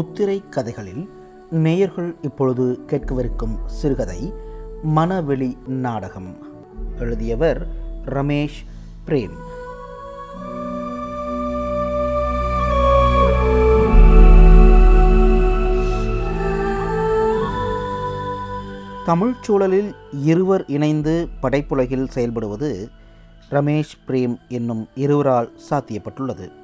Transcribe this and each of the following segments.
முத்திரை கதைகளில் நேயர்கள் இப்பொழுது கேட்கவிருக்கும் சிறுகதை மனவெளி நாடகம். எழுதியவர் ரமேஷ் பிரேம். தமிழ்ச் சூழலில் இருவர் இணைந்து படைப்புலகில் செயல்படுவது ரமேஷ் பிரேம் என்னும் இருவரால் சாத்தியப்பட்டுள்ளது.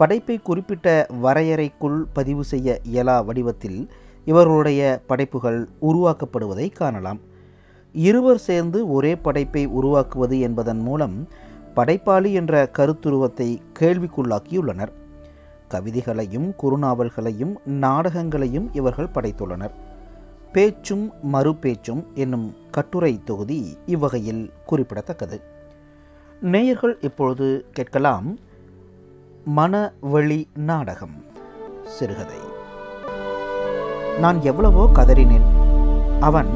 படைப்பை குறிப்பிட்ட வரையறைக்குள் பதிவு செய்ய இயலா வடிவத்தில் இவர்களுடைய படைப்புகள் உருவாக்கப்படுவதை காணலாம். இருவர் சேர்ந்து ஒரே படைப்பை உருவாக்குவது என்பதன் மூலம் படைப்பாளி என்ற கருத்துருவத்தை கேள்விக்குள்ளாக்கியுள்ளனர். கவிதைகளையும் குறுநாவல்களையும் நாடகங்களையும் இவர்கள் படைத்துள்ளனர். பேச்சும் மறுபேச்சும் என்னும் கட்டுரை தொகுதி இவ்வகையில் குறிப்பிடத்தக்கது. நேயர்கள் இப்பொழுது கேட்கலாம் மனவழி நாடகம் சிறுகதை. நான் எவ்வளவோ கதறினேன். அவன்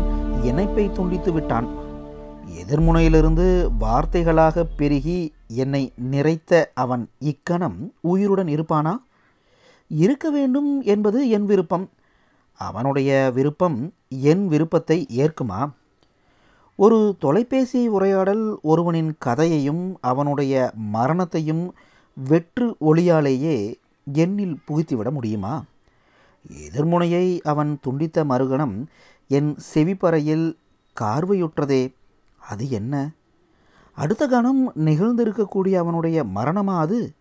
இணைப்பை துண்டித்து விட்டான். எதிர்முனையிலிருந்து வார்த்தைகளாக பெருகி என்னை நிறைத்த அவன் இக்கணம் உயிருடன் இருப்பானா? இருக்க வேண்டும் என்பது என் விருப்பம். அவனுடைய விருப்பம் என் விருப்பத்தை ஏற்குமா? ஒரு தொலைபேசி உரையாடல் ஒருவனின் கதையையும் அவனுடைய மரணத்தையும் வெற்று ஒளியாலேயே எண்ணில் புகுத்திவிட முடியுமா? எதிர்முனையை அவன் துண்டித்த மறுகணம் என் செவிப்பறையில் கார்வையுற்றதே. அது என்ன? அடுத்த கணம் நிகழ்ந்திருக்கக்கூடிய அவனுடைய மரணமா அது?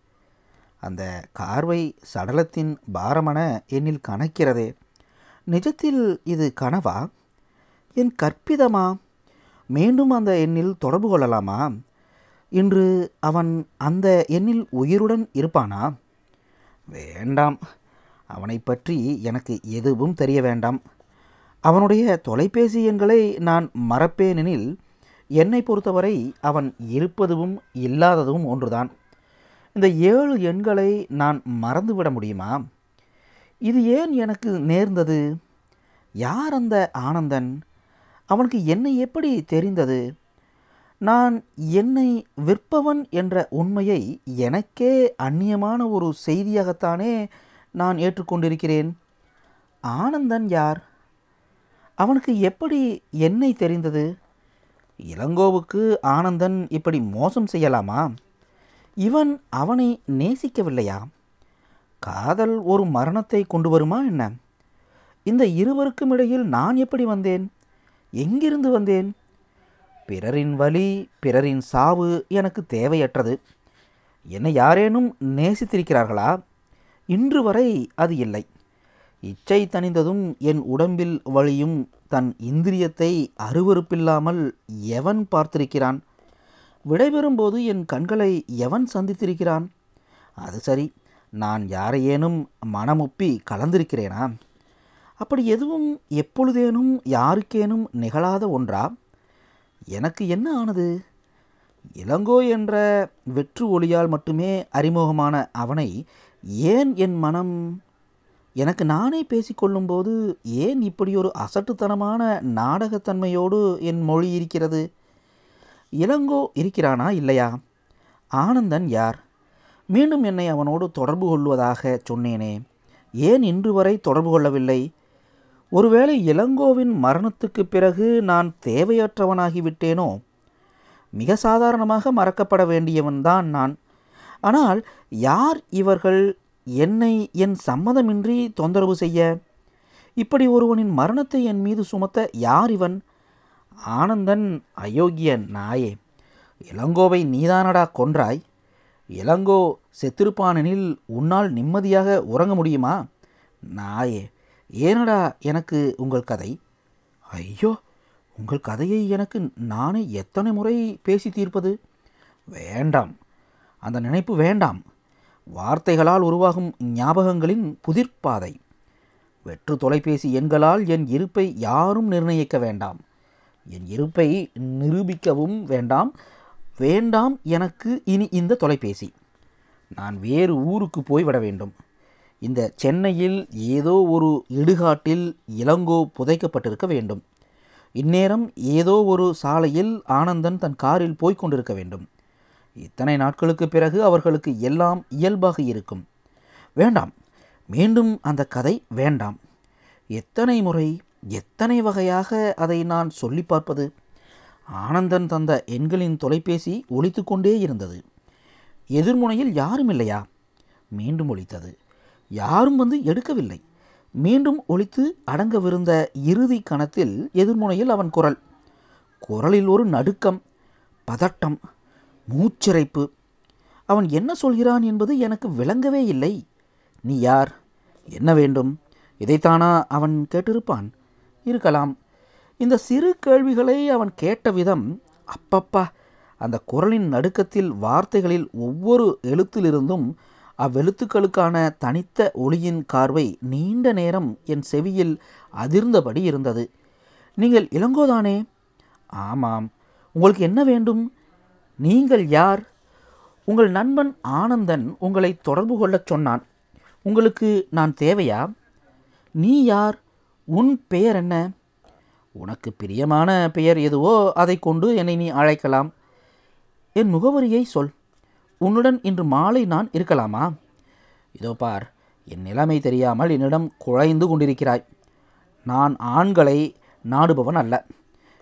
அந்த கார்வை சடலத்தின் பாரமென என்னில் கணக்கிறதே. நிஜத்தில் இது கனவா? என் கற்பிதமா? மீண்டும் அந்த எண்ணில் தொடர்பு கொள்ளலாமா? இன்று அவன் அந்த எண்ணில் உயிருடன் இருப்பானா? வேண்டாம். அவனை பற்றி எனக்கு எதுவும் தெரிய வேண்டாம். அவனுடைய தொலைபேசி எண்களை நான் மறப்பேனெனில் என்னை பொறுத்தவரை அவன் இருப்பதும் இல்லாததும் ஒன்றுதான். இந்த ஏழு எண்களை நான் மறந்துவிட முடியுமா? இது ஏன் எனக்கு நேர்ந்தது? யார் அந்த ஆனந்தன்? அவனுக்கு என்னை எப்படி தெரிந்தது? நான் என்னை விற்பவன் என்ற உண்மையை எனக்கே அந்நியமான ஒரு செய்தியாகத்தானே நான் ஏற்றுக்கொண்டிருக்கிறேன். ஆனந்தன் யார்? அவனுக்கு எப்படி என்னை தெரிந்தது? இளங்கோவுக்கு ஆனந்தன் இப்படி மோசம் செய்யலாமா? இவன் அவனை நேசிக்கவில்லையா? காதல் ஒரு மரணத்தை கொண்டு வருமா என்ன? இந்த இருவருக்கும் இடையில் நான் எப்படி வந்தேன்? எங்கிருந்து வந்தேன்? பிறரின் வலி பிறரின் சாவு எனக்கு தேவையற்றது. என்னை யாரேனும் நேசித்திருக்கிறார்களா? இன்று வரை அது இல்லை. இச்சை தணிந்ததும் என் உடம்பில் வழியும் தன் இந்திரியத்தை அருவறுப்பில்லாமல் எவன் பார்த்திருக்கிறான்? விடைபெறும்போது என் கண்களை எவன் சந்தித்திருக்கிறான்? அது சரி நான் யாரையேனும் மனமுப்பி கலந்திருக்கிறேனா? அப்படி எதுவும் எப்பொழுதேனும் யாருக்கேனும் நிகழாத ஒன்றா? எனக்கு என்ன ஆனது? இளங்கோ என்ற வெற்று ஒளியால் மட்டுமே அறிமுகமான அவனை ஏன் என் மனம்? எனக்கு நானே பேசிக்கொள்ளும்போது ஏன் இப்படி ஒரு அசட்டுத்தனமான நாடகத்தன்மையோடு என் மொழி இருக்கிறது? இளங்கோ இருக்கிறானா இல்லையா? ஆனந்தன் யார்? மீண்டும் என்னை அவனோடு தொடர்பு கொள்வதாக சொன்னேனே. ஏன் இன்று வரை தொடர்பு கொள்ளவில்லை? ஒருவேளை இளங்கோவின் மரணத்துக்கு பிறகு நான் தேவையற்றவனாகிவிட்டேனோ? மிக சாதாரணமாக மறக்கப்பட வேண்டியவன்தான் நான். ஆனால் யார் இவர்கள்? என்னை என் சம்மதமின்றி தொந்தரவு செய்ய? இப்படி ஒருவனின் மரணத்தை என் மீது சுமத்த யார் இவன்? ஆனந்தன் அயோக்கிய நாயே இளங்கோவை நீதானடா கொன்றாய்? இளங்கோ செத்திருப்பானெனில் உன்னால் நிம்மதியாக உறங்க முடியுமா? நாயே ஏனடா எனக்கு உங்கள் கதை? ஐயோ உங்கள் கதையை எனக்கு நானே எத்தனை முறை பேசி தீர்ப்பது? வேண்டாம். அந்த நினைப்பு வேண்டாம். வார்த்தைகளால் உருவாகும் ஞாபகங்களின் புதிர்ப்பாதை. வெற்று தொலைபேசி எண்களால் என் இருப்பை யாரும் நிர்ணயிக்க வேண்டாம். என் இருப்பை நிரூபிக்கவும் வேண்டாம். வேண்டாம் எனக்கு இனி இந்த தொலைபேசி. நான் வேறு ஊருக்கு போய்விட வேண்டும். இந்த சென்னையில் ஏதோ ஒரு இடுகாட்டில் இளங்கோ புதைக்கப்பட்டிருக்க வேண்டும். இந்நேரம் ஏதோ ஒரு சாலையில் ஆனந்தன் தன் காரில் போய்க் கொண்டிருக்க வேண்டும். இத்தனை நாட்களுக்கு பிறகு அவர்களுக்கு எல்லாம் இயல்பாக இருக்கும். வேண்டாம். மீண்டும் அந்த கதை வேண்டாம். எத்தனை முறை எத்தனை வகையாக அதை நான் சொல்லி பார்ப்பது? ஆனந்தன் தந்த எண்களின் தொலைபேசி ஒழித்து கொண்டே இருந்தது. எதிர்முனையில் யாரும் இல்லையா? மீண்டும் ஒழித்தது யாரும் வந்து எடுக்கவில்லை. மீண்டும் ஒழித்து அடங்கவிருந்த இறுதி கணத்தில் எதிர்முனையில் அவன் குரல். குரலில் ஒரு நடுக்கம் பதட்டம் மூச்சிறைப்பு. அவன் என்ன சொல்கிறான் என்பது எனக்கு விளங்கவே இல்லை. நீ யார்? என்ன வேண்டும்? இதைத்தானா அவன் கேட்டிருப்பான்? இருக்கலாம். இந்த சிறு கேள்விகளை அவன் கேட்ட விதம் அப்பப்பா அந்த குரலின் நடுக்கத்தில் வார்த்தைகளில் ஒவ்வொரு எழுத்திலிருந்தும் அவ்வெழுத்துக்களுக்கான தனித்த ஒளியின் கார்வை நீண்ட நேரம் என் செவியில் அதிர்ந்தபடி இருந்தது. நீங்கள் இளங்கோதானே ஆமாம். உங்களுக்கு என்ன வேண்டும்? நீங்கள் யார்? உங்கள் நண்பன் ஆனந்தன் உங்களை தொடர்பு கொள்ளச் சொன்னான். உங்களுக்கு நான் தேவையா? நீ யார்? உன் பெயர் என்ன? உனக்கு பிரியமான பெயர் எதுவோ அதை கொண்டு என்னை நீ அழைக்கலாம். என் முகவரியை சொல். உன்னுடன் இன்று மாலை நான் இருக்கலாமா? இதோ பார் என் நிலைமை தெரியாமல் என்னிடம் குழைந்து கொண்டிருக்கிறாய். நான் ஆண்களை நாடுபவன் அல்ல.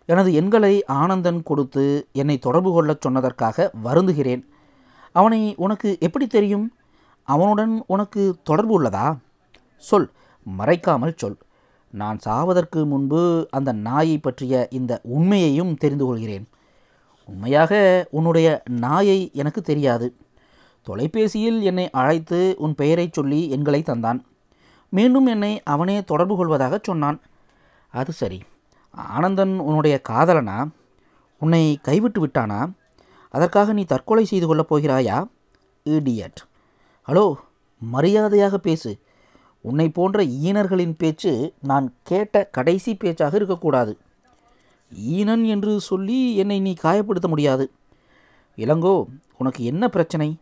எனது எண்களை ஆனந்தன் கொடுத்து என்னை தொடர்பு கொள்ளச் சொன்னதற்காக வருந்துகிறேன். அவனை உனக்கு எப்படி தெரியும்? அவனுடன் உனக்கு தொடர்பு உள்ளதா? சொல் மறைக்காமல் சொல். நான் சாவதற்கு முன்பு அந்த நாயை பற்றிய இந்த உண்மையையும் தெரிந்து கொள்கிறேன். உண்மையாக உன்னுடைய நாயை எனக்கு தெரியாது. தொலைபேசியில் என்னை அழைத்து உன் பெயரை சொல்லி எண்களை தந்தான். மீண்டும் என்னை அவனே தொடர்பு கொள்வதாக சொன்னான். அது சரி. ஆனந்தன் உன்னுடைய காதலனா? உன்னை கைவிட்டு விட்டானா? அதற்காக நீ தற்கொலை செய்து கொள்ளப் போகிறாயா? இடியட். ஹலோ மரியாதையாக பேசு. உன்னை போன்ற ஈனர்களின் பேச்சு நான் கேட்ட கடைசி பேச்சாக இருக்கக்கூடாது. ஈனன் என்று சொல்லி என்னை நீ காயப்படுத்த முடியாது. இளங்கோ உனக்கு என்ன பிரச்சனை?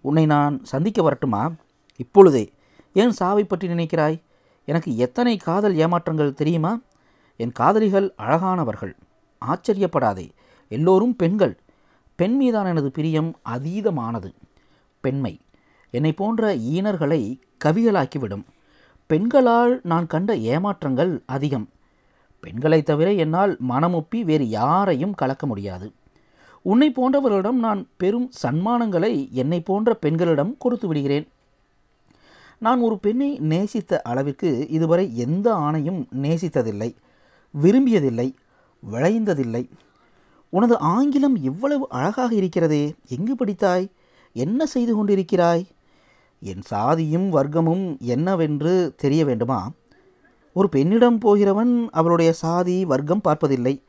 உன்னை நான் சந்திக்க வரட்டுமா? இப்பொழுதே ஏன் சாவை பற்றி நினைக்கிறாய்? எனக்கு எத்தனை காதல் ஏமாற்றங்கள் தெரியுமா? என் காதலிகள் அழகானவர்கள். ஆச்சரியப்படாதே எல்லோரும் பெண்கள். பெண் மீதான எனது பிரியம் அதீதமானது. பெண்மை. என்னை போன்ற ஈனர்களை கவிகளாக்கிவிடும். பெண்களால் நான் கண்ட ஏமாற்றங்கள் அதிகம். பெண்களை தவிர என்னால் மனமொப்பி வேறு யாரையும் கலக்க முடியாது. உன்னை போன்றவர்களிடம் நான் பெரும் சன்மானங்களை என்னை போன்ற பெண்களிடம் கொடுத்து விடுகிறேன். நான் ஒரு பெண்ணை நேசித்த அளவிற்கு இதுவரை எந்த ஆணையும் நேசித்ததில்லை விரும்பியதில்லை விளைந்ததில்லை. உனது ஆங்கிலம் இவ்வளவு அழகாக இருக்கிறதே எங்கு படித்தாய் என்ன செய்து கொண்டிருக்கிறாய்? என் சாதியும் வர்க்கமும் என்னவென்று தெரிய வேண்டுமா? ஒரு பெண்ணிடம் போகிறவன் அவளுடைய சாதி வர்க்கம் பார்ப்பதில்லை.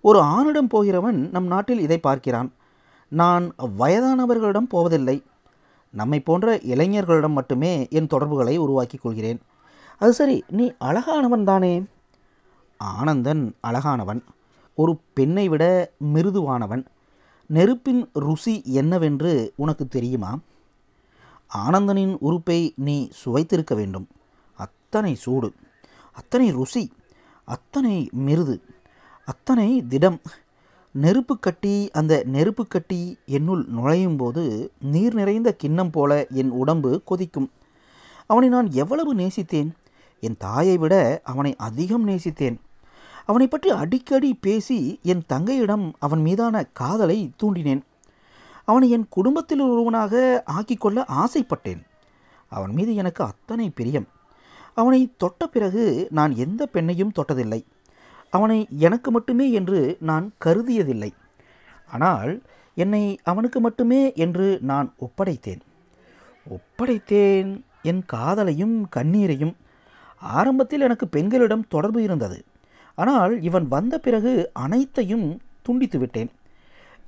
ஒரு ஆணிடம் போகிறவன் நம் நாட்டில் இதை பார்க்கிறான். நான் வயதானவர்களிடம் போவதில்லை. நம்மை போன்ற இளைஞர்களிடம் மட்டுமே என் தொடர்புகளை உருவாக்கிக் கொள்கிறேன். அது சரி நீ அழகானவன் தானே? ஆனந்தன் அழகானவன். ஒரு பெண்ணை விட மிருதுவானவன். நெருப்பின் ருசி என்னவென்று உனக்கு தெரியுமா? ஆனந்தனின் உறுப்பை நீ சுவைத்திருக்க வேண்டும். அத்தனை சூடு. அத்தனை ருசி அத்தனை மிருது அத்தனை திடம். நெருப்பு கட்டி அந்த நெருப்பு கட்டி என்னுள் நுழையும் போது நீர் நிறைந்த கிண்ணம் போல என் உடம்பு கொதிக்கும். அவனை நான் எவ்வளவு நேசித்தேன்? என் தாயை விட அவனை அதிகம் நேசித்தேன். அவனை பற்றி அடிக்கடி பேசி என் தங்கையிடம் அவன் மீதான காதலை தூண்டினேன். அவனை என் குடும்பத்தில் ஒருவனாக ஆக்கிக்கொள்ள ஆசைப்பட்டேன். அவன் மீது எனக்கு அத்தனை பிரியம். அவனை தொட்ட பிறகு நான் எந்த பெண்ணையும் தொட்டதில்லை. அவனை எனக்கு மட்டுமே என்று நான் கருதியதில்லை. ஆனால் என்னை அவனுக்கு மட்டுமே என்று நான் ஒப்படைத்தேன். ஒப்படைத்தேன் என் காதலையும் கண்ணீரையும். ஆரம்பத்தில் எனக்கு பெண்களிடம் தொடர்பு இருந்தது. ஆனால் இவன் வந்த பிறகு அனைத்தையும் துண்டித்து விட்டேன்.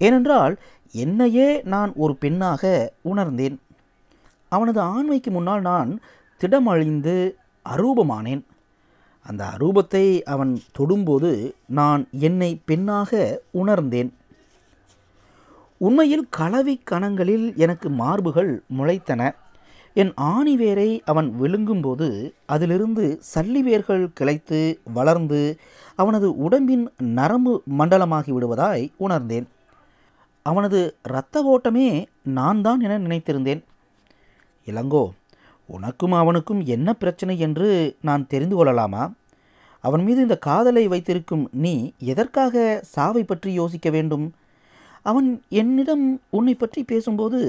ஏனென்றால் என்னையே நான் ஒரு பெண்ணாக உணர்ந்தேன். அவனது ஆண்மைக்கு முன்னால் நான் திடமழிந்து அரூபமானேன். அந்த அரூபத்தை அவன் தொடும்போது நான் என்னை பெண்ணாக உணர்ந்தேன். உண்மையில் கலவி கணங்களில் எனக்கு மார்புகள் முளைத்தன. என் ஆணிவேரை அவன் விழுங்கும்போது அதிலிருந்து சல்லிவேர்கள் கிளைத்து வளர்ந்து அவனது உடம்பின் நரம்பு மண்டலமாகி விடுவதாய் உணர்ந்தேன். அவனது இரத்த ஓட்டமே நான் தான் என நினைத்திருந்தேன். இளங்கோ உனக்கும் அவனுக்கும் என்ன பிரச்சனை என்று நான் தெரிந்து கொள்ளலாமா? அவன் மீது இந்த காதலை வைத்திருக்கும் நீ எதற்காக சாவை பற்றி யோசிக்க வேண்டும்? அவன் என்னிடம் உன்னை பற்றி பேசும்போது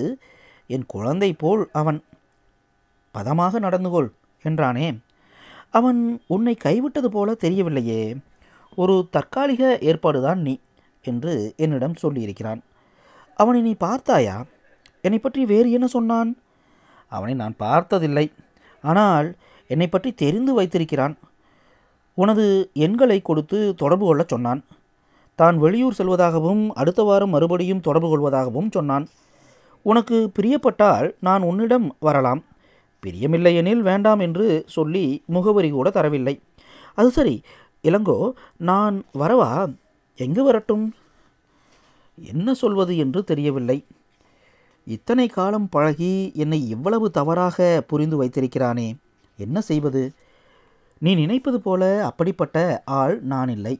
என் குழந்தை போல் அவன். பதமாக நடந்து கொள் என்றானே. அவன் உன்னை கைவிட்டது போல தெரியவில்லையே. ஒரு தற்காலிக ஏற்பாடுதான் நீ என்று என்னிடம் சொல்லியிருக்கிறான். அவனை நீ பார்த்தாயா? என்னை பற்றி வேறு என்ன சொன்னான்? அவனை நான் பார்த்ததில்லை. ஆனால் என்னை பற்றி தெரிந்து வைத்திருக்கிறான். உனது எண்களை கொடுத்து தொடர்பு கொள்ளச் சொன்னான். தான் வெளியூர் செல்வதாகவும் அடுத்த வாரம் மறுபடியும் தொடர்பு கொள்வதாகவும் சொன்னான். உனக்கு பிரியப்பட்டால் நான் உன்னிடம் வரலாம். பிரியமில்லையெனில் வேண்டாம் என்று சொல்லி முகவரி கூட தரவில்லை. அது சரி இளங்கோ நான் வரவா? எங்கு வரட்டும்? என்ன சொல்வது என்று தெரியவில்லை. இத்தனை காலம் பழகி என்னை இவ்வளவு தவறாக புரிந்து வைத்திருக்கிறானே என்ன செய்வது? நீ நினைப்பது போல அப்படிப்பட்ட ஆள் நான் இல்லை.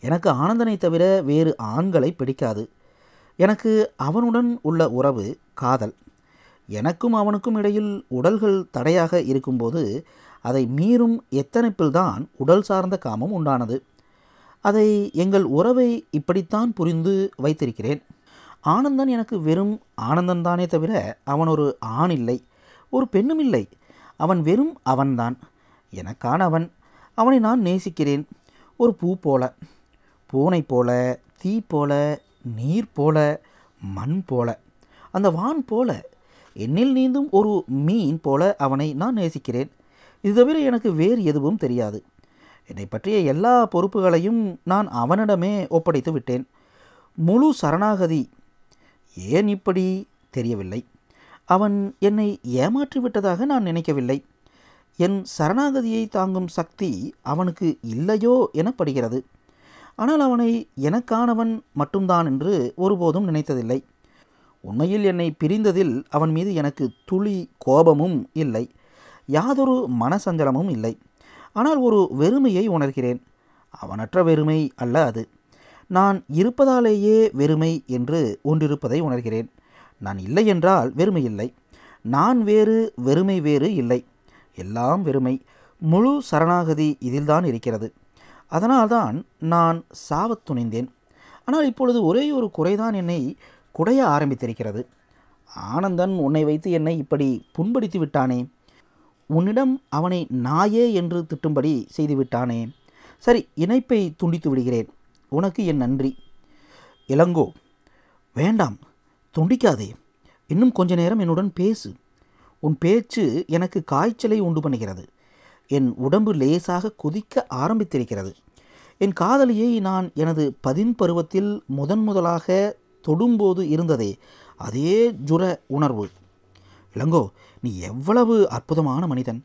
எனக்கு ஆனந்தனை தவிர வேறு ஆண்களை பிடிக்காது. எனக்கு அவனுடன் உள்ள உறவு காதல். எனக்கும் அவனுக்கும் இடையில் உடல்கள் தடையாக இருக்கும்போது அதை மீறும் எத்தனைப்பில்தான் உடல் சார்ந்த காமம் உண்டானது. அதை எங்கள் உறவை இப்படித்தான் புரிந்து வைத்திருக்கிறேன். ஆனந்தன் எனக்கு வெறும் ஆனந்தன் தானே தவிர அவன் ஒரு ஆண் இல்லை ஒரு பெண்ணும் இல்லை. அவன் வெறும் அவன்தான். எனக்கான அவன். அவனை நான் நேசிக்கிறேன். ஒரு பூ போல பூனை போல தீ போல நீர் போல மண் போல. அந்த வான் போல என்னில் நீந்தும் ஒரு மீன் போல அவனை நான் நேசிக்கிறேன். இது தவிர எனக்கு வேறு எதுவும் தெரியாது. என்னை பற்றிய எல்லா பொறுப்புகளையும் நான் அவனிடமே ஒப்படைத்து விட்டேன். முழு சரணாகதி ஏன் இப்படி? தெரியவில்லை. அவன் என்னை ஏமாற்றி விட்டதாக நான் நினைக்கவில்லை. என் சரணாகதியை தாங்கும் சக்தி அவனுக்கு இல்லையோ எனப்படுகிறது. ஆனால் அவனை எனக்கானவன் மட்டும்தான் என்று ஒருபோதும் நினைத்ததில்லை. உண்மையில் என்னை பிரிந்ததில் அவன் மீது எனக்கு துளி கோபமும் இல்லை. யாதொரு மனசஞ்சலமும் இல்லை. ஆனால் ஒரு வெறுமையை உணர்கிறேன். அவனற்ற வெறுமை அல்ல அது. நான் இருப்பதாலேயே வெறுமை என்று ஒன்றிருப்பதை உணர்கிறேன். நான் இல்லை என்றால் வெறுமை இல்லை. நான் வேறு வெறுமை வேறு இல்லை. எல்லாம் வெறுமை. முழு சரணாகதி இதில்தான் இருக்கிறது. அதனால்தான் நான் சாவத் துணிந்தேன். ஆனால் இப்பொழுது ஒரே ஒரு குறைதான் என்னை குடைய ஆரம்பித்திருக்கிறது. ஆனந்தன் உன்னை வைத்து என்னை இப்படி புண்படுத்தி விட்டானே. உன்னிடம் அவனை நாயே என்று திட்டும்படி செய்து விட்டானே. சரி இணைப்பை துண்டித்து விடுகிறேன். உனக்கு என் நன்றி. இளங்கோ வேண்டாம் துண்டிக்காதே. இன்னும் கொஞ்ச நேரம் என்னுடன் பேசு. உன் பேச்சு எனக்கு காய்ச்சலை உண்டு பண்ணுகிறது. என் உடம்பு லேசாக கொதிக்க ஆரம்பித்திருக்கிறது. என் காதலியை நான் எனது பதின் பருவத்தில் முதன் முதலாக தொடும்போது இருந்ததே அதே ஜுர உணர்வு. இளங்கோ நீ எவ்வளவு அற்புதமான மனிதன்.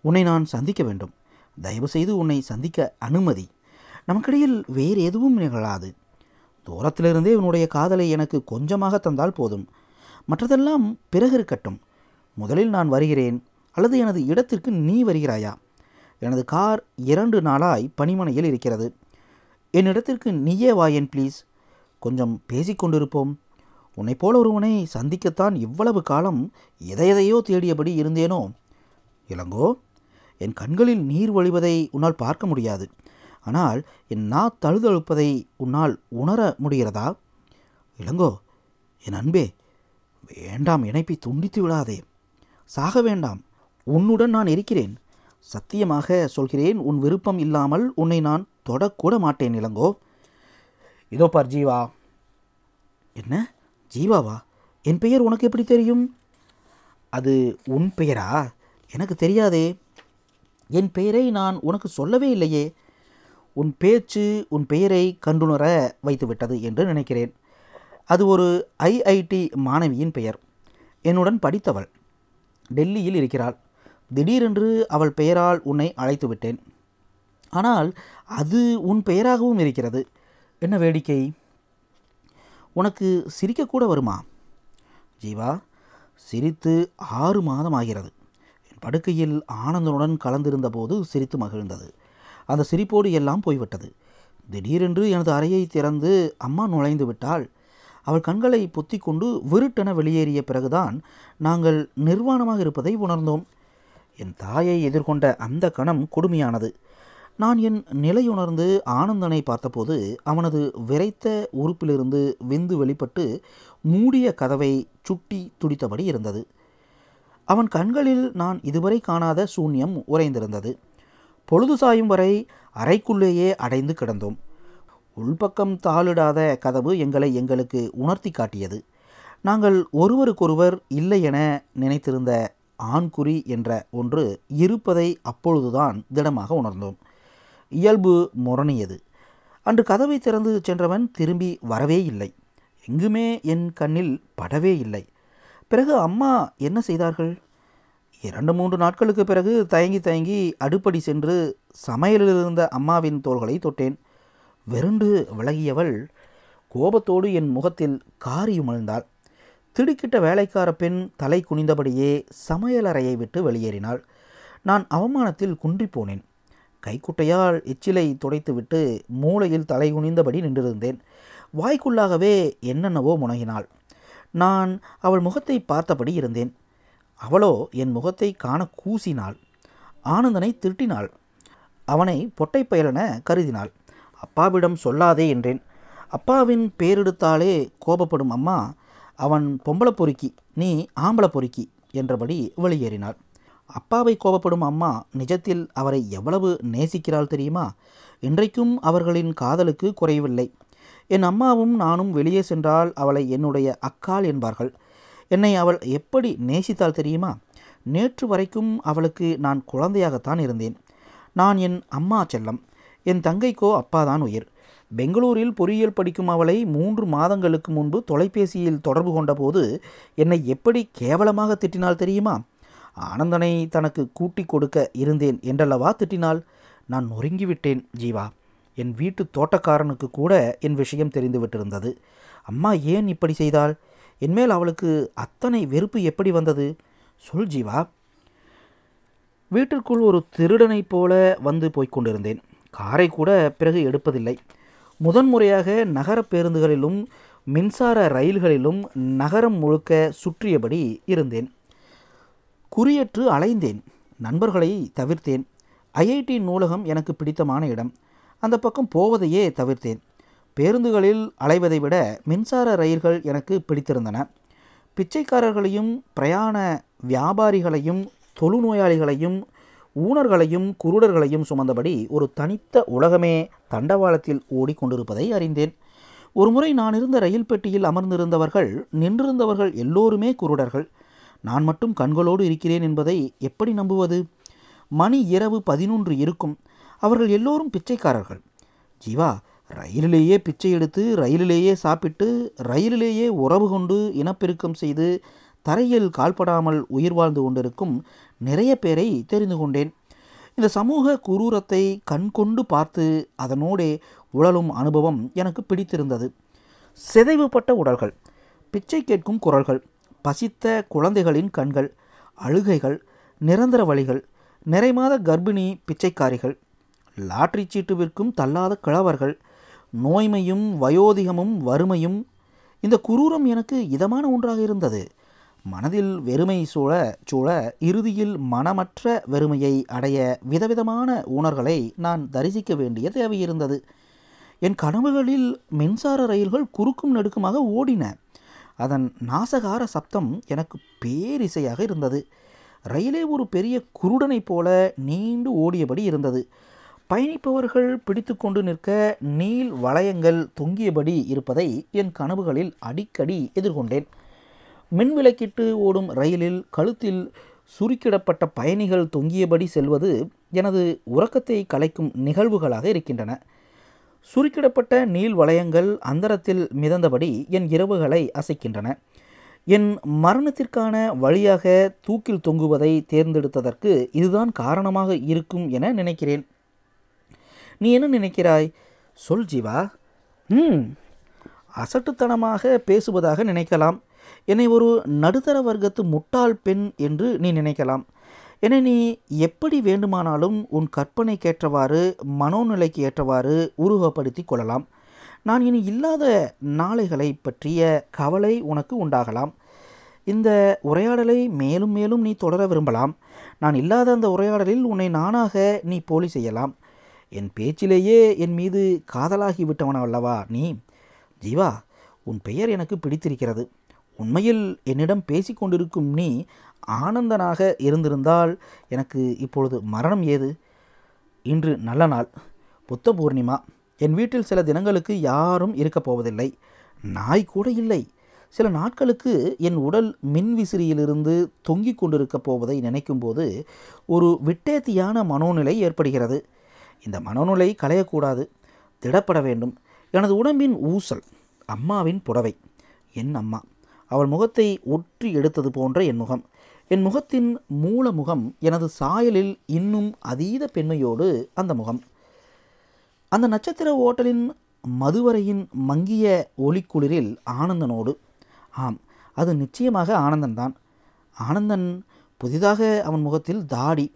உன்னை நான் சந்திக்க வேண்டும். தயவுசெய்து உன்னை சந்திக்க அனுமதி. நமக்கிடையில் வேறு எதுவும் நிகழாது. தூரத்திலிருந்தே உன்னுடைய காதலை எனக்கு கொஞ்சமாக தந்தால் போதும். மற்றதெல்லாம் பிறகு இருக்கட்டும். முதலில் நான் வருகிறேன் அல்லது எனது இடத்திற்கு நீ வருகிறாயா? எனது கார் இரண்டு நாளாய் பணிமனையில் இருக்கிறது. என்னிடத்திற்கு நீயே வாயேன் ப்ளீஸ் கொஞ்சம் பேசிக்கொண்டிருப்போம். உன்னைப் போல ஒருவனை சந்திக்கத்தான் இவ்வளவு காலம் எதையதையோ தேடியபடி இருந்தேனோ? இளங்கோ என் கண்களில் நீர் வழிவதை உன்னால் பார்க்க முடியாது. ஆனால் என் நா தழுதழுப்பதை உன்னால் உணர முடிகிறதா? இளங்கோ என் அன்பே வேண்டாம் இணைப்பை துண்டித்து விடாதே. சாக வேண்டாம் உன்னுடன் நான் இருக்கிறேன். சத்தியமாக சொல்கிறேன் உன் விருப்பம் இல்லாமல் உன்னை நான் தொடக்கூட மாட்டேன் இளங்கோ. இதோ பார் ஜீவா. என்ன? ஜீவாவா? என் பெயர் உனக்கு எப்படி தெரியும்? அது உன் பெயரா? எனக்கு தெரியாதே. என் பெயரை நான் உனக்கு சொல்லவே இல்லையே. உன் பேச்சு உன் பெயரை கண்டுணர வைத்துவிட்டது என்று நினைக்கிறேன். அது ஒரு ஐஐடி மாணவியின் பெயர். என்னுடன் படித்தவள். டெல்லியில் இருக்கிறாள். திடீரென்று அவள் பெயரால் உன்னை அழைத்து விட்டேன் ஆனால் அது உன் பெயராகவும் இருக்கிறது. என்ன வேடிக்கை? உனக்கு சிரிக்கக்கூட வருமா? ஜீவா சிரித்து ஆறு மாதம் ஆகிறது. என் படுக்கையில் ஆனந்தனுடன் கலந்திருந்த போது சிரித்து மகிழ்ந்தது. அந்த சிரிப்போடு எல்லாம் போய்விட்டது. திடீரென்று எனது அறையை திறந்து அம்மா நுழைந்து விட்டால் அவள் கண்களை பொத்தி கொண்டு விருட்டென வெளியேறிய பிறகுதான் நாங்கள் நிர்வாணமாக இருப்பதை உணர்ந்தோம். என் தாயை எதிர்கொண்ட அந்த கணம் கொடுமையானது. நான் என் நிலையுணர்ந்து ஆனந்தனை பார்த்தபோது அவனது விரைத்த உறுப்பிலிருந்து விந்து வெளிப்பட்டு மூடிய கதவை சுட்டி துடித்தபடி இருந்தது. அவன் கண்களில் நான் இதுவரை காணாத சூன்யம் உறைந்திருந்தது. பொழுது சாயும் வரை அறைக்குள்ளேயே அடைந்து கிடந்தோம். உள்பக்கம் தாளிடாத கதவு எங்களை எங்களுக்கு உணர்த்தி காட்டியது. நாங்கள் ஒருவருக்கொருவர் இல்லை என நினைத்திருந்த ஆண்குறி என்ற ஒன்று இருப்பதை அப்பொழுதுதான் திடமாக உணர்ந்தோம். இயல்பு முரணியது. அன்று கதவை திறந்து சென்றவன் திரும்பி வரவே இல்லை. எங்குமே என் கண்ணில் படவே இல்லை. பிறகு அம்மா என்ன செய்தார்கள்? இரண்டு மூன்று நாட்களுக்கு பிறகு தயங்கி தயங்கி அடுப்படி சென்று சமையலில் இருந்த அம்மாவின் தோள்களை தொட்டேன். வெறுண்டு விலகியவள் கோபத்தோடு என் முகத்தில் காரி உமிழ்ந்தாள். திடுக்கிட்ட வேலைக்கார பெண் தலை குனிந்தபடியே சமையலறையை விட்டு வெளியேறினாள். நான் அவமானத்தில் குன்றிப்போனேன் கைக்குட்டையால் எச்சிலை துடைத்துவிட்டு மூளையில் தலை குனிந்தபடி நின்றிருந்தேன். வாய்க்குள்ளாகவே என்னென்னவோ முனகினாள். நான் அவள் முகத்தை பார்த்தபடி இருந்தேன். அவளோ என் முகத்தை காண கூசினாள். ஆனந்தனை திருட்டினாள். அவனை பொட்டை பயலென கருதினாள். அப்பாவிடம் சொல்லாதே என்றேன். அப்பாவின் பேரெடுத்தாலே கோபப்படும் அம்மா அவன் பொம்பளை பொறுக்கி நீ ஆம்பளை பொறுக்கி என்றபடி வெளியேறினாள். அப்பாவை கோபப்படும் அம்மா நிஜத்தில் அவரை எவ்வளவு நேசிக்கிறாள் தெரியுமா? இன்றைக்கும் அவர்களின் காதலுக்கு குறைவில்லை. என் அம்மாவும் நானும் வெளியே சென்றால் அவளை என்னுடைய அக்காள் என்பார்கள். என்னை அவள் எப்படி நேசித்தாள் தெரியுமா? நேற்று வரைக்கும் அவளுக்கு நான் குழந்தையாகத்தான் இருந்தேன். நான் என் அம்மா செல்லம். என் தங்கைக்கோ அப்பாதான் உயிர். பெங்களூரில் பொறியியல் படிக்கும் அவளை மூன்று மாதங்களுக்கு முன்பு தொலைபேசியில் தொடர்பு கொண்டபோது என்னை எப்படி கேவலமாக திட்டினாள் தெரியுமா? ஆனந்தனை தனக்கு கூட்டி கொடுக்க இருந்தேன் என்றல்லவா திட்டினாள்? நான் நொறுங்கிவிட்டேன் ஜீவா. என் வீட்டு தோட்டக்காரனுக்கு கூட என் விஷயம் தெரிந்துவிட்டிருந்தது. அம்மா ஏன் இப்படி செய்தாள்? என்மேல் அவளுக்கு அத்தனை வெறுப்பு எப்படி வந்தது? சொல் ஜீவா. வீட்டிற்குள் ஒரு திருடனைப் போல வந்து போய்கொண்டிருந்தேன் காரை கூட பிறகு எடுப்பதில்லை. முதன்முறையாக நகர பேருந்துகளிலும் மின்சார ரயில்களிலும் நகரம் முழுக்க சுற்றியபடி இருந்தேன். குறியற்று அலைந்தேன். நண்பர்களை தவிர்த்தேன். ஐஐடி நூலகம் எனக்கு பிடித்தமான இடம். அந்த பக்கம் போவதையே தவிர்த்தேன். பேருந்துகளில் அலைவதை விட மின்சார ரயில்கள் எனக்கு பிடித்திருந்தன. பிச்சைக்காரர்களையும் பிரயாண வியாபாரிகளையும் தொழுநோயாளிகளையும் ஊனர்களையும் குருடர்களையும் சுமந்தபடி ஒரு தனித்த உலகமே தண்டவாளத்தில் ஓடிக்கொண்டிருப்பதை அறிந்தேன். ஒருமுறை நான் இருந்த ரயில் பெட்டியில் அமர்ந்திருந்தவர்கள் நின்றிருந்தவர்கள் எல்லோருமே குருடர்கள். நான் மட்டும் கண்களோடு இருக்கிறேன் என்பதை எப்படி நம்புவது? மணி இரவு பதினொன்று இருக்கும். அவர்கள் எல்லோரும் பிச்சைக்காரர்கள். ஜீவா ரயிலிலேயே பிச்சை எடுத்து ரயிலிலேயே சாப்பிட்டு ரயிலிலேயே உறவு கொண்டு இனப்பெருக்கம் செய்து தரையில் கால்படாமல் உயிர் வாழ்ந்து கொண்டிருக்கும் நிறைய பேரை தெரிந்து கொண்டேன். இந்த சமூக குரூரத்தை கண்கொண்டு பார்த்து அதனோடே உழலும் அனுபவம் எனக்கு பிடித்திருந்தது. சிதைவுபட்ட உடல்கள் பிச்சை கேட்கும் குரல்கள் பசித்த குழந்தைகளின் கண்கள் அழுகைகள் நிரந்தர வழிகள் நிறைமாத கர்ப்பிணி பிச்சைக்காரிகள் லாட்ரி சீட்டு விற்கும் தள்ளாத கிழவர்கள் நோய்மையும் வயோதிகமும் வறுமையும் இந்த குரூரம் எனக்கு இதமான ஒன்றாக இருந்தது. மனதில் வெறுமை சூழ சூழ இறுதியில் மனமற்ற வெறுமையை அடைய விதவிதமான உணர்களை நான் தரிசிக்க வேண்டிய தேவையிருந்தது என் கனவுகளில் மின்சார ரயில்கள் குறுக்கும் நெடுக்குமாக ஓடின. அதன் நாசகார சப்தம் எனக்கு பேரிசையாக இருந்தது. ரயிலே ஒரு பெரிய குருடனைப் போல நீண்டு ஓடியபடி இருந்தது. பயணிப்பவர்கள் பிடித்து கொண்டு நிற்க நீள் வளையங்கள் தொங்கியபடி இருப்பதை என் கனவுகளில் அடிக்கடி எதிர்கொண்டேன். மின் விளக்கிட்டு ஓடும் ரயிலில் கழுத்தில் சுருக்கிடப்பட்ட பயணிகள் தொங்கியபடி செல்வது எனது உறக்கத்தை கலைக்கும் நிகழ்வுகளாக இருக்கின்றன. சுருக்கிடப்பட்ட நீள் வளையங்கள் அந்தரத்தில் மிதந்தபடி என் இரவுகளை அசைக்கின்றன. என் மரணத்திற்கான வழியாக தூக்கில் தொங்குவதை தேர்ந்தெடுத்ததற்கு இதுதான் காரணமாக இருக்கும் என நினைக்கிறேன். நீ என்ன நினைக்கிறாய்? சொல் ஜீவா. ம். அசட்டுத்தனமாக பேசுவதாக நினைக்கலாம். என்னை ஒரு நடுத்தர வர்க்கத்து முட்டாள் பெண் என்று நீ நினைக்கலாம். என்னை நீ எப்படி வேண்டுமானாலும் உன் கற்பனைக்கேற்றவாறு மனோநிலைக்கு ஏற்றவாறு உருவப்படுத்தி கொள்ளலாம். நான் இனி இல்லாத நாளைகளை பற்றிய கவலை உனக்கு உண்டாகலாம். இந்த உரையாடலை மேலும் மேலும் நீ தொடர விரும்பலாம். நான் இல்லாத அந்த உரையாடலில் உன்னை நானாக நீ போலி செய்யலாம். என் பேச்சிலேயே என் மீது காதலாகி விட்டவன அல்லவா நீ? ஜீவா உன் பெயர் எனக்கு பிடித்திருக்கிறது. உண்மையில் என்னிடம் பேசிக்கொண்டிருக்கும் நீ ஆனந்தனாக இருந்திருந்தால் எனக்கு இப்பொழுது மரணம் ஏது? இன்று நல்ல நாள். புத்த பூர்ணிமா. என் வீட்டில் சில தினங்களுக்கு யாரும் இருக்கப் போவதில்லை. நாய் கூட இல்லை. சில நாட்களுக்கு என் உடல் மின்விசிறியிலிருந்து தொங்கிக் கொண்டிருக்கப் போவதை நினைக்கும்போது ஒரு விட்டேத்தியான மனோநிலை ஏற்படுகிறது. இந்த மனநுலை களையக்கூடாது. திடப்பட வேண்டும். எனது உடம்பின் ஊசல் அம்மாவின் புடவை என் அம்மா அவள் முகத்தை ஒற்றி எடுத்தது போன்ற என் முகம். என் முகத்தின் மூல முகம் எனது சாயலில் இன்னும் அதீத பெண்மையோடு அந்த முகம். அந்த நட்சத்திர ஓட்டலின் மதுவரையின் மங்கிய ஒளிக்குளிரில் ஆனந்தனோடு ஆம் அது நிச்சயமாக ஆனந்தன்தான் ஆனந்தன் புதிதாக அவன் முகத்தில் தாடி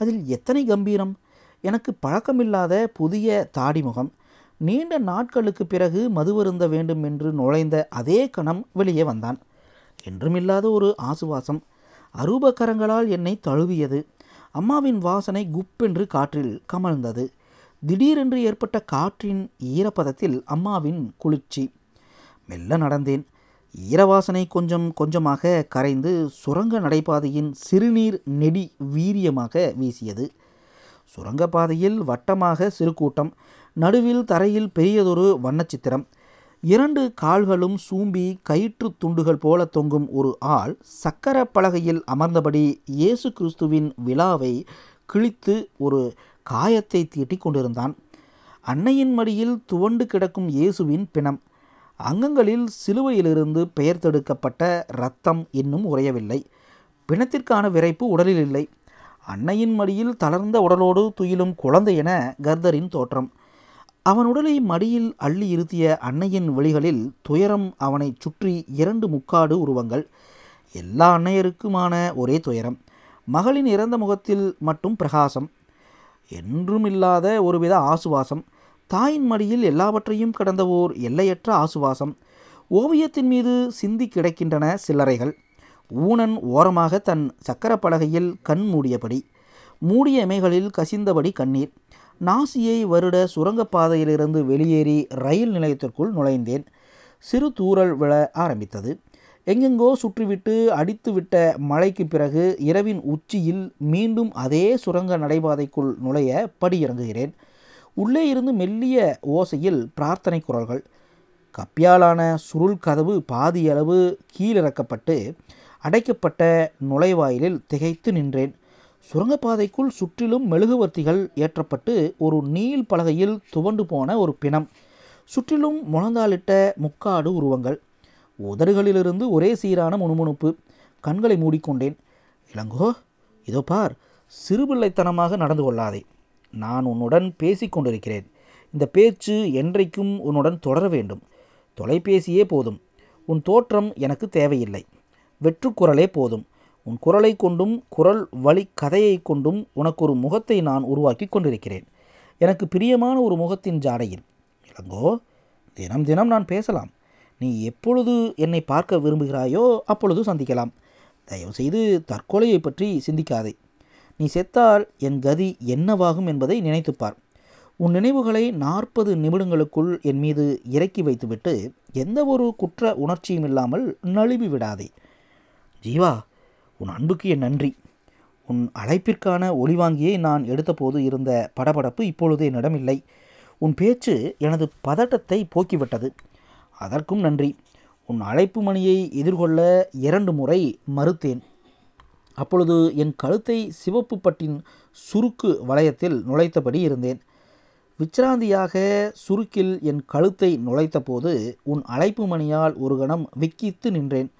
அதில் எத்தனை கம்பீரம்? எனக்கு பழக்கமில்லாத புதிய தாடிமுகம். நீண்ட நாட்களுக்கு பிறகு மதுவருந்த வேண்டும் என்று நுழைந்த அதே கணம் வெளியே வந்தான். என்றுமில்லாத ஒரு ஆசுவாசம். அரூபகரங்களால் என்னை தழுவியது. அம்மாவின் வாசனை குப்பென்று காற்றில் கமழ்ந்தது. திடீரென்று ஏற்பட்ட காற்றின் ஈரப்பதத்தில் அம்மாவின் குளிர்ச்சி. மெல்ல நடந்தேன். ஈரவாசனை கொஞ்சம் கொஞ்சமாக கரைந்து சுரங்க நடைபாதையின் சிறுநீர் நெடி வீரியமாக வீசியது. சுரங்கப்பாதையில் வட்டமாக சிறு கூட்டம் நடுவில் தரையில் பெரியதொரு வண்ணச்சித்திரம். இரண்டு கால்களும் சூம்பி கயிற்று துண்டுகள் போல தொங்கும் ஒரு ஆள் சக்கர பலகையில் அமர்ந்தபடி இயேசு கிறிஸ்துவின் விழாவை கிழித்து ஒரு காயத்தை தீட்டிக் கொண்டிருந்தான். அன்னையின் மடியில் துவண்டு கிடக்கும் இயேசுவின் பிணம். அங்கங்களில் சிலுவையிலிருந்து பெயர் தடுக்கப்பட்ட இரத்தம் இன்னும் உறையவில்லை. பிணத்திற்கான விரைப்பு உடலில் இல்லை. அன்னையின் மடியில் தளர்ந்த உடலோடு துயிலும் குழந்தை என கர்தரின் தோற்றம். அவன் உடலை மடியில் அள்ளி இருத்திய அன்னையின் வழிகளில் துயரம் அவனைச் சுற்றி இரண்டு முக்காடு உருவங்கள். எல்லா அன்னையருக்குமான ஒரே துயரம். மகளின் இறந்த முகத்தில் மட்டும் பிரகாசம். என்றுமில்லாத ஒருவித ஆசுவாசம். தாயின் மடியில் எல்லாவற்றையும் கடந்த ஓர் எல்லையற்ற ஆசுவாசம். ஓவியத்தின் மீது சிந்தி கிடக்கின்றன சில்லறைகள். ஊனன் ஓரமாக தன் சக்கரப்பலகையில் கண் மூடியபடி மூடிய இமைகளில் கசிந்தபடி கண்ணீர் நாசியை வருட சுரங்கப்பாதையிலிருந்து வெளியேறி ரயில் நிலையத்திற்குள் நுழைந்தேன். சிறு தூரல் விழ ஆரம்பித்தது. எங்கெங்கோ சுற்றிவிட்டு அடித்துவிட்ட மழைக்கு பிறகு இரவின் உச்சியில் மீண்டும் அதே சுரங்க நடைபாதைக்குள் நுழைய படியிறங்குகிறேன். உள்ளே இருந்து மெல்லிய ஓசையில் பிரார்த்தனை குரல்கள். கப்பியாலான சுருள் கதவு பாதியளவு கீழிறக்கப்பட்டு அடைக்கப்பட்ட நுழைவாயிலில் திகைத்து நின்றேன். சுரங்கப்பாதைக்குள் சுற்றிலும் மெழுகுவர்த்திகள் ஏற்றப்பட்டு ஒரு நீள் பலகையில் துவண்டு போன ஒரு பிணம். சுற்றிலும் முழந்தாளிட்ட முக்காடு உருவங்கள். உதடுகளிலிருந்து ஒரே சீரான முணுமுணுப்பு. கண்களை மூடிக்கொண்டேன். இளங்கோ இதோ பார் சிறுபிள்ளைத்தனமாக நடந்து கொள்ளாதே. நான் உன்னுடன் பேசிக்கொண்டிருக்கிறேன் இந்த பேச்சு என்றைக்கும் உன்னுடன் தொடர வேண்டும். தொலைபேசியே போதும். உன் தோற்றம் எனக்கு தேவையில்லை. வெற்றுக்குரலே போதும். உன் குரலை கொண்டும் குரல் வழி கதையை கொண்டும் உனக்கு ஒரு முகத்தை நான் உருவாக்கி கொண்டிருக்கிறேன். எனக்கு பிரியமான ஒரு முகத்தின் ஜாடையில். இளங்கோ தினம் தினம் நான் பேசலாம். நீ எப்பொழுது என்னை பார்க்க விரும்புகிறாயோ அப்பொழுது சந்திக்கலாம். தயவுசெய்து தற்கொலையை பற்றி சிந்திக்காதே. நீ செத்தால் என் கதி என்னவாகும் என்பதை நினைத்துப்பார் உன் நினைவுகளை நாற்பது நிமிடங்களுக்குள் என் மீது இறக்கி வைத்துவிட்டு எந்த ஒரு குற்ற உணர்ச்சியும் இல்லாமல் நழுவி விடாதே ஜீவா உன் அன்புக்கு என் நன்றி. உன் அழைப்பிற்கான ஒளிவாங்கியை நான் எடுத்தபோது இருந்த படபடப்பு இப்பொழுது என்னிடம் இல்லை. உன் பேச்சு எனது பதட்டத்தை போக்கிவிட்டது. அதற்கும் நன்றி. உன் அழைப்பு மணியை எதிர்கொள்ள இரண்டு முறை மறுத்தேன். அப்பொழுது என் கழுத்தை சிவப்பு பட்டின் சுருக்கு வளையத்தில் நுழைத்தபடி இருந்தேன். விச்ராந்தியாக சுருக்கில் என் கழுத்தை நுழைத்தபோது உன் அழைப்பு மணியால் ஒரு கணம் விக்கித்து நின்றேன்.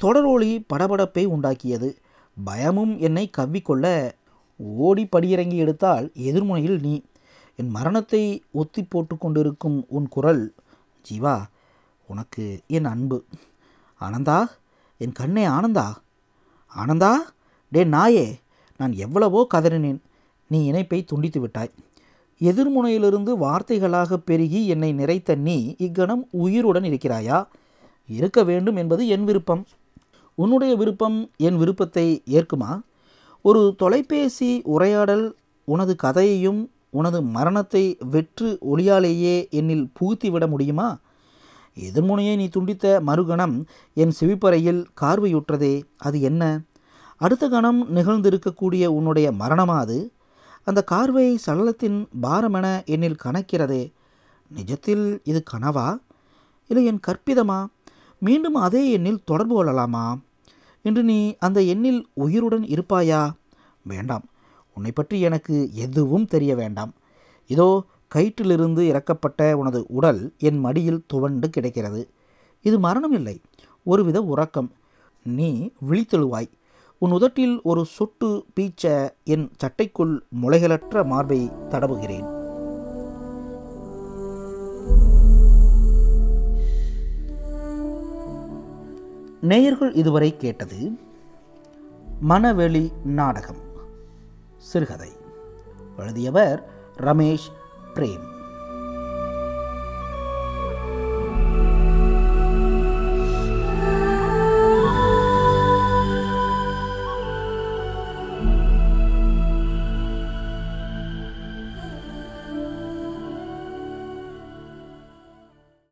தொடரொளி படபடப்பை உண்டாக்கியது. பயமும் என்னை கவ்விக்கொள்ள ஓடி படியிறங்கி எடுத்தால் எதிர்முனையில் நீ. என் மரணத்தை ஒத்தி போட்டு கொண்டிருக்கும் உன் குரல் ஜீவா உனக்கு என் அன்பு. ஆனந்தா என் கண்ணே ஆனந்தா. ஆனந்தா டே நாயே நான் எவ்வளவோ கதறினேன். நீ இணைப்பை துண்டித்து விட்டாய். எதிர்முனையிலிருந்து வார்த்தைகளாக பெருகி என்னை நிறைத்த நீ இக்கணம் உயிருடன் இருக்கிறாயா? இருக்க வேண்டும் என்பது என் விருப்பம். உன்னுடைய விருப்பம் என் விருப்பத்தை ஏற்குமா? ஒரு தொலைபேசி உரையாடல் உனது கதையையும் உனது மரணத்தை வெற்று ஒளியாலேயே என்னில் புகுத்திவிட முடியுமா? எதிர்முனையை நீ துண்டித்த மறுகணம் என் செவிப்பறையில் கார்வையுற்றதே அது என்ன? அடுத்த கணம் நிகழ்ந்திருக்கக்கூடிய உன்னுடைய மரணமா அது? அந்த கார்வை சடலத்தின் பாரமென என்னில் கணக்கிறதே நிஜத்தில் இது கனவா? இல்லை என் கற்பிதமா? மீண்டும் அதே எண்ணில் தொடர்பு கொள்ளலாமா? இன்று நீ அந்த எண்ணில் உயிருடன் இருப்பாயா? வேண்டாம். உன்னை பற்றி எனக்கு எதுவும் தெரிய வேண்டாம். இதோ கயிற்றிலிருந்து இறக்கப்பட்ட உனது உடல் என் மடியில் துவண்டு கிடைக்கிறது. இது மரணம் இல்லை ஒருவித உறக்கம். நீ விழித்தெழுவாய். உன் உதட்டில் ஒரு சொட்டு பீச்ச என் சட்டைக்குள் முளைகளற்ற மார்பை தடவுகிறேன். நேயர்கள் இதுவரை கேட்டது மனவெளி நாடகம் சிறுகதை. எழுதியவர் ரமேஷ் பிரேம்.